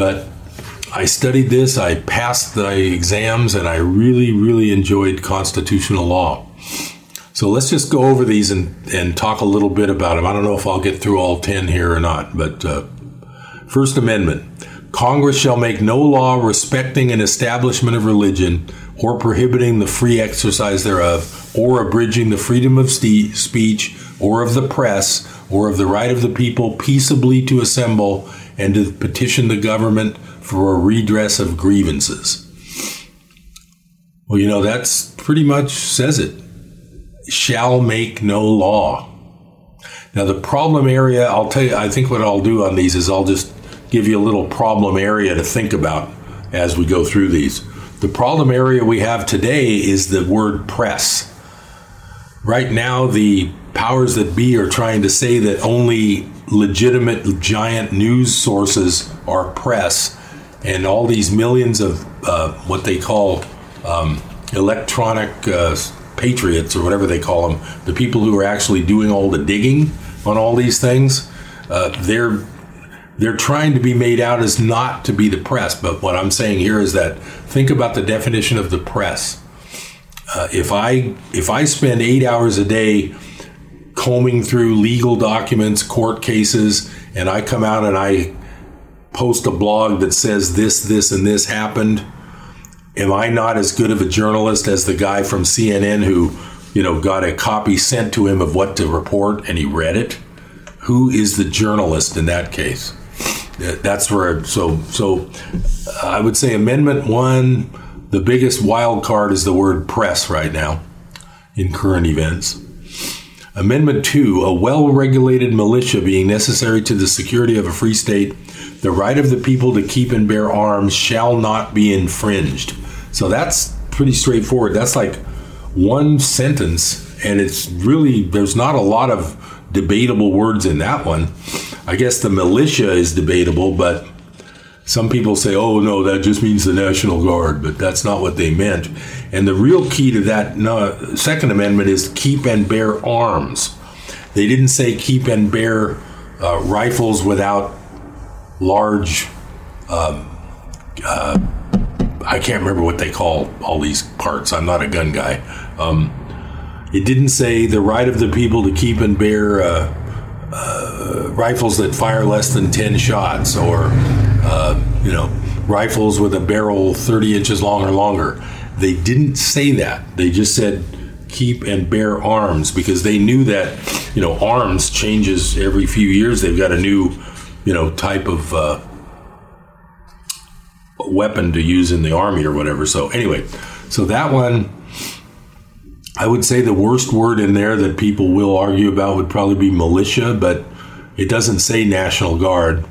But I studied this. I passed the exams, and I really, really enjoyed constitutional law. So let's just go over these and, and talk a little bit about them. I don't know if I'll get through all 10 here or not, but uh, First Amendment Congress shall make no law respecting an establishment of religion or prohibiting the free exercise thereof or abridging the freedom of speech or of the press or of the right of the people peaceably to assemble and to petition the government for a redress of grievances. Well, you know, that's pretty much says it. Shall make no law. Now, the problem area, I'll tell you, I think what I'll do on these is I'll just give you a little problem area to think about as we go through these. The problem area we have today is the word press. Right now, the powers that be are trying to say that only legitimate giant news sources are press, and all these millions of uh, what they call um, electronic uh, patriots or whatever they call them, the people who are actually doing all the digging on all these things, uh, they're they're trying to be made out as not to be the press. But what I'm saying here is that think about the definition of the press. Uh, if I if I spend eight hours a day combing through legal documents, court cases, and I come out and I post a blog that says this, this, and this happened, am I not as good of a journalist as the guy from CNN who, you know, got a copy sent to him of what to report and he read it? Who is the journalist in that case? That's where so so I would say Amendment One, the biggest wild card is the word press right now in current events. Amendment 2 A well regulated militia being necessary to the security of a free state, the right of the people to keep and bear arms shall not be infringed. So that's pretty straightforward. That's like one sentence, and it's really, there's not a lot of debatable words in that one. I guess the militia is debatable, but some people say, oh, no, that just means the National Guard, but that's not what they meant. And the real key to that no, Second Amendment is keep and bear arms. They didn't say keep and bear uh, rifles without large, um, uh, I can't remember what they call all these parts. I'm not a gun guy. Um, it didn't say the right of the people to keep and bear uh, uh rifles that fire less than 10 shots or, uh, you know, rifles with a barrel 30 inches long or longer. They didn't say that. They just said keep and bear arms because they knew that, you know, arms changes every few years. They've got a new you know type of uh, weapon to use in the army or whatever. So anyway, so that one. I would say the worst word in there that people will argue about would probably be militia, but it doesn't say National Guard.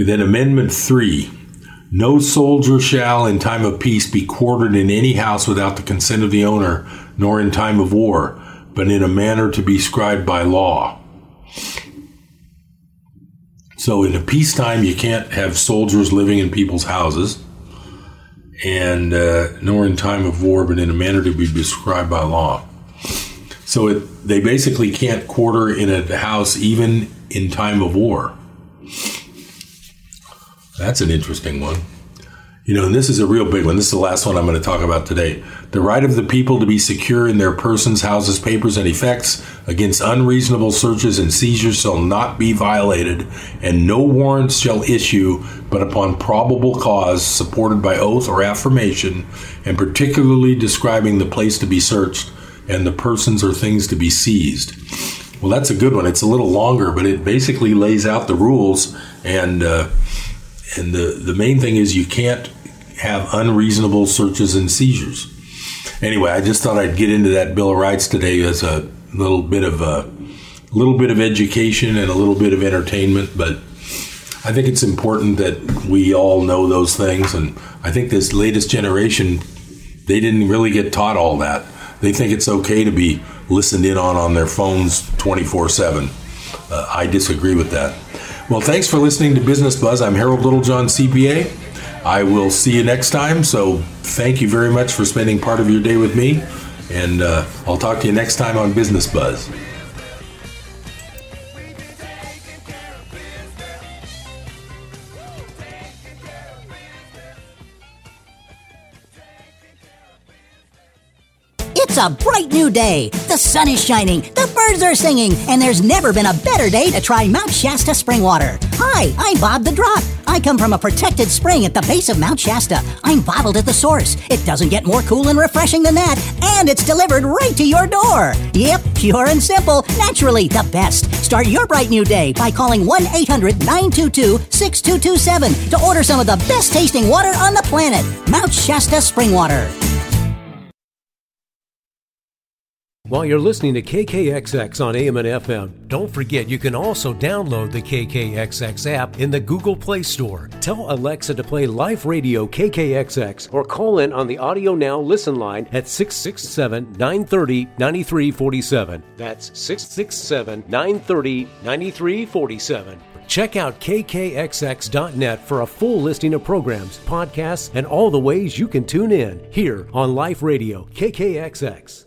And then Amendment 3 No soldier shall, in time of peace, be quartered in any house without the consent of the owner, nor in time of war, but in a manner to be prescribed by law. So in a peacetime, you can't have soldiers living in people's houses, and uh, nor in time of war, but in a manner to be prescribed by law. So it, they basically can't quarter in a house even in time of war. That's an interesting one. You know, and this is a real big one. This is the last one I'm going to talk about today. The right of the people to be secure in their persons, houses, papers, and effects against unreasonable searches and seizures shall not be violated, and no warrants shall issue but upon probable cause supported by oath or affirmation, and particularly describing the place to be searched and the persons or things to be seized. Well, that's a good one. It's a little longer, but it basically lays out the rules and. Uh, and the, the main thing is you can't have unreasonable searches and seizures. Anyway, I just thought I'd get into that Bill of Rights today as a little bit of a little bit of education and a little bit of entertainment, but I think it's important that we all know those things. And I think this latest generation, they didn't really get taught all that. They think it's okay to be listened in on on their phones 24 uh, 7. I disagree with that. Well, thanks for listening to Business Buzz. I'm Harold Littlejohn, CPA. I will see you next time. So thank you very much for spending part of your day with me. And uh, I'll talk to you next time on Business Buzz. A bright new day. The sun is shining, the birds are singing, and there's never been a better day to try Mount Shasta spring water. Hi, I'm Bob the Drop. I come from a protected spring at the base of Mount Shasta. I'm bottled at the source. It doesn't get more cool and refreshing than that, and it's delivered right to your door. Yep, pure and simple, naturally the best. Start your bright new day by calling 1 800 922 6227 to order some of the best tasting water on the planet Mount Shasta Spring Water. While you're listening to KKXX on AM and FM, don't forget you can also download the KKXX app in the Google Play Store. Tell Alexa to play live radio KKXX or call in on the Audio Now listen line at 667 930 9347. That's 667 930 9347 Check out kkxx.net for a full listing of programs, podcasts, and all the ways you can tune in here on Life Radio, KKXX.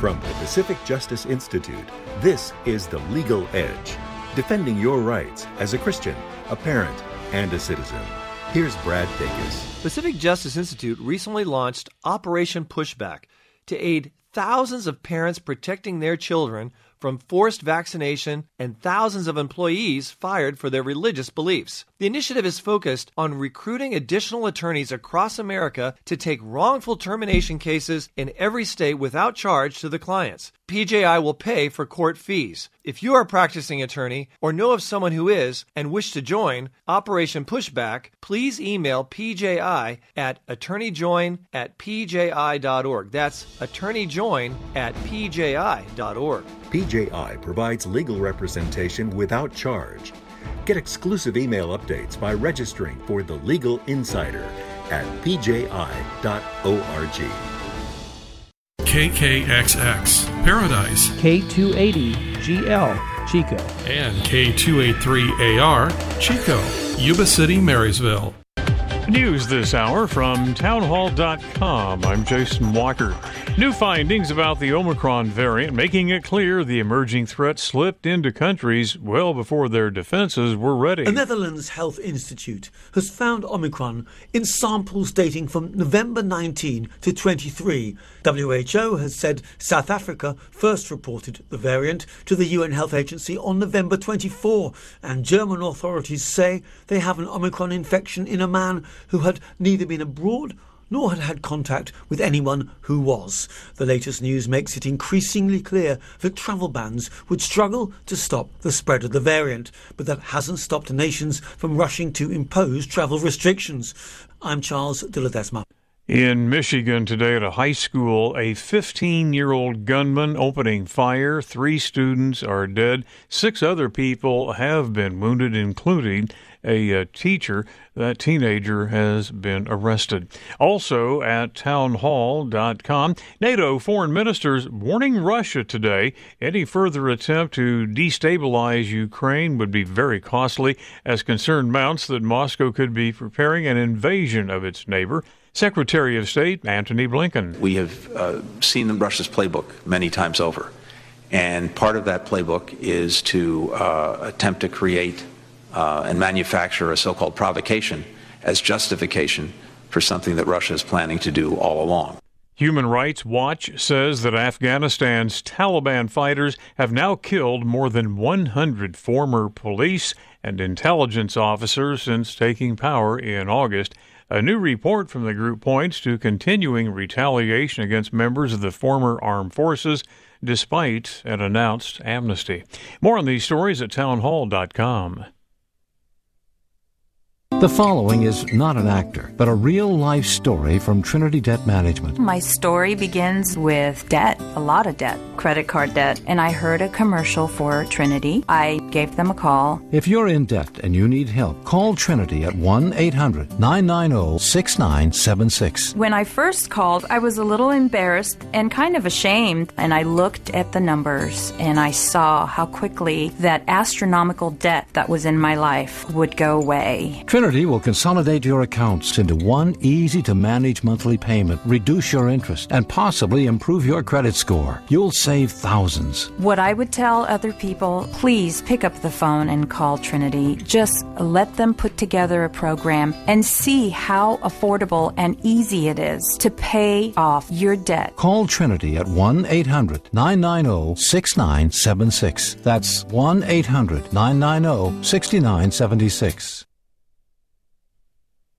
From the Pacific Justice Institute, this is The Legal Edge, defending your rights as a Christian, a parent, and a citizen. Here's Brad Dacus. Pacific Justice Institute recently launched Operation Pushback to aid thousands of parents protecting their children from forced vaccination and thousands of employees fired for their religious beliefs. The initiative is focused on recruiting additional attorneys across America to take wrongful termination cases in every state without charge to the clients. PJI will pay for court fees. If you are a practicing attorney or know of someone who is and wish to join Operation Pushback, please email PJI at attorneyjoin at pji.org. That's attorneyjoin at pji.org. PJI provides legal representation without charge. Get exclusive email updates by registering for the Legal Insider at pji.org. KKXX Paradise, K280GL Chico, and K283AR Chico, Yuba City, Marysville. News this hour from townhall.com. I'm Jason Walker. New findings about the Omicron variant making it clear the emerging threat slipped into countries well before their defenses were ready. The Netherlands Health Institute has found Omicron in samples dating from November 19 to 23. WHO has said South Africa first reported the variant to the UN Health Agency on November 24, and German authorities say they have an Omicron infection in a man who had neither been abroad nor had had contact with anyone who was. The latest news makes it increasingly clear that travel bans would struggle to stop the spread of the variant, but that hasn't stopped nations from rushing to impose travel restrictions. I'm Charles de Ledesma. In Michigan today at a high school, a 15 year old gunman opening fire. Three students are dead. Six other people have been wounded, including a, a teacher. That teenager has been arrested. Also at townhall.com, NATO foreign ministers warning Russia today any further attempt to destabilize Ukraine would be very costly as concern mounts that Moscow could be preparing an invasion of its neighbor. Secretary of State Antony Blinken. We have uh, seen the Russia's playbook many times over. And part of that playbook is to uh, attempt to create uh, and manufacture a so called provocation as justification for something that Russia is planning to do all along. Human Rights Watch says that Afghanistan's Taliban fighters have now killed more than 100 former police and intelligence officers since taking power in August. A new report from the group points to continuing retaliation against members of the former armed forces despite an announced amnesty. More on these stories at townhall.com. The following is not an actor, but a real life story from Trinity Debt Management. My story begins with debt, a lot of debt, credit card debt, and I heard a commercial for Trinity. I gave them a call. If you're in debt and you need help, call Trinity at 1 800 990 6976. When I first called, I was a little embarrassed and kind of ashamed, and I looked at the numbers and I saw how quickly that astronomical debt that was in my life would go away. Trinity will consolidate your accounts into one easy to manage monthly payment, reduce your interest, and possibly improve your credit score. You'll save thousands. What I would tell other people please pick up the phone and call Trinity. Just let them put together a program and see how affordable and easy it is to pay off your debt. Call Trinity at 1 800 990 6976. That's 1 800 990 6976.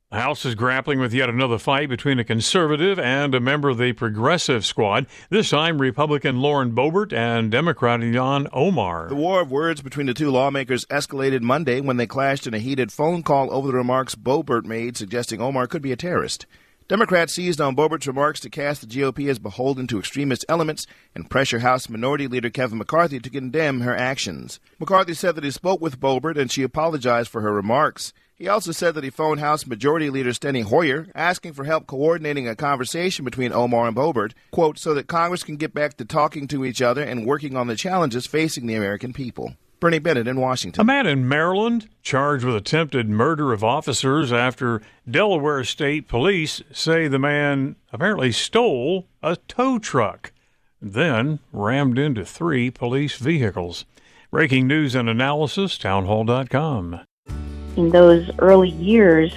The House is grappling with yet another fight between a conservative and a member of the progressive squad. This time, Republican Lauren Boebert and Democrat Ilhan Omar. The war of words between the two lawmakers escalated Monday when they clashed in a heated phone call over the remarks Boebert made suggesting Omar could be a terrorist. Democrats seized on Boebert's remarks to cast the GOP as beholden to extremist elements and pressure House Minority Leader Kevin McCarthy to condemn her actions. McCarthy said that he spoke with Boebert and she apologized for her remarks. He also said that he phoned House Majority Leader Steny Hoyer asking for help coordinating a conversation between Omar and Boebert, quote, so that Congress can get back to talking to each other and working on the challenges facing the American people. Bernie Bennett in Washington. A man in Maryland charged with attempted murder of officers after Delaware State Police say the man apparently stole a tow truck, then rammed into three police vehicles. Breaking news and analysis, townhall.com in those early years,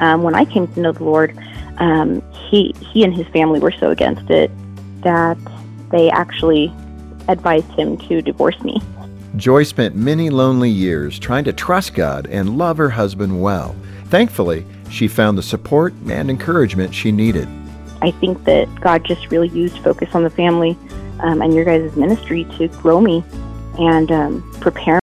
um, when I came to know the Lord, um, he he and his family were so against it that they actually advised him to divorce me. Joy spent many lonely years trying to trust God and love her husband well. Thankfully, she found the support and encouragement she needed. I think that God just really used Focus on the Family um, and your guys' ministry to grow me and um, prepare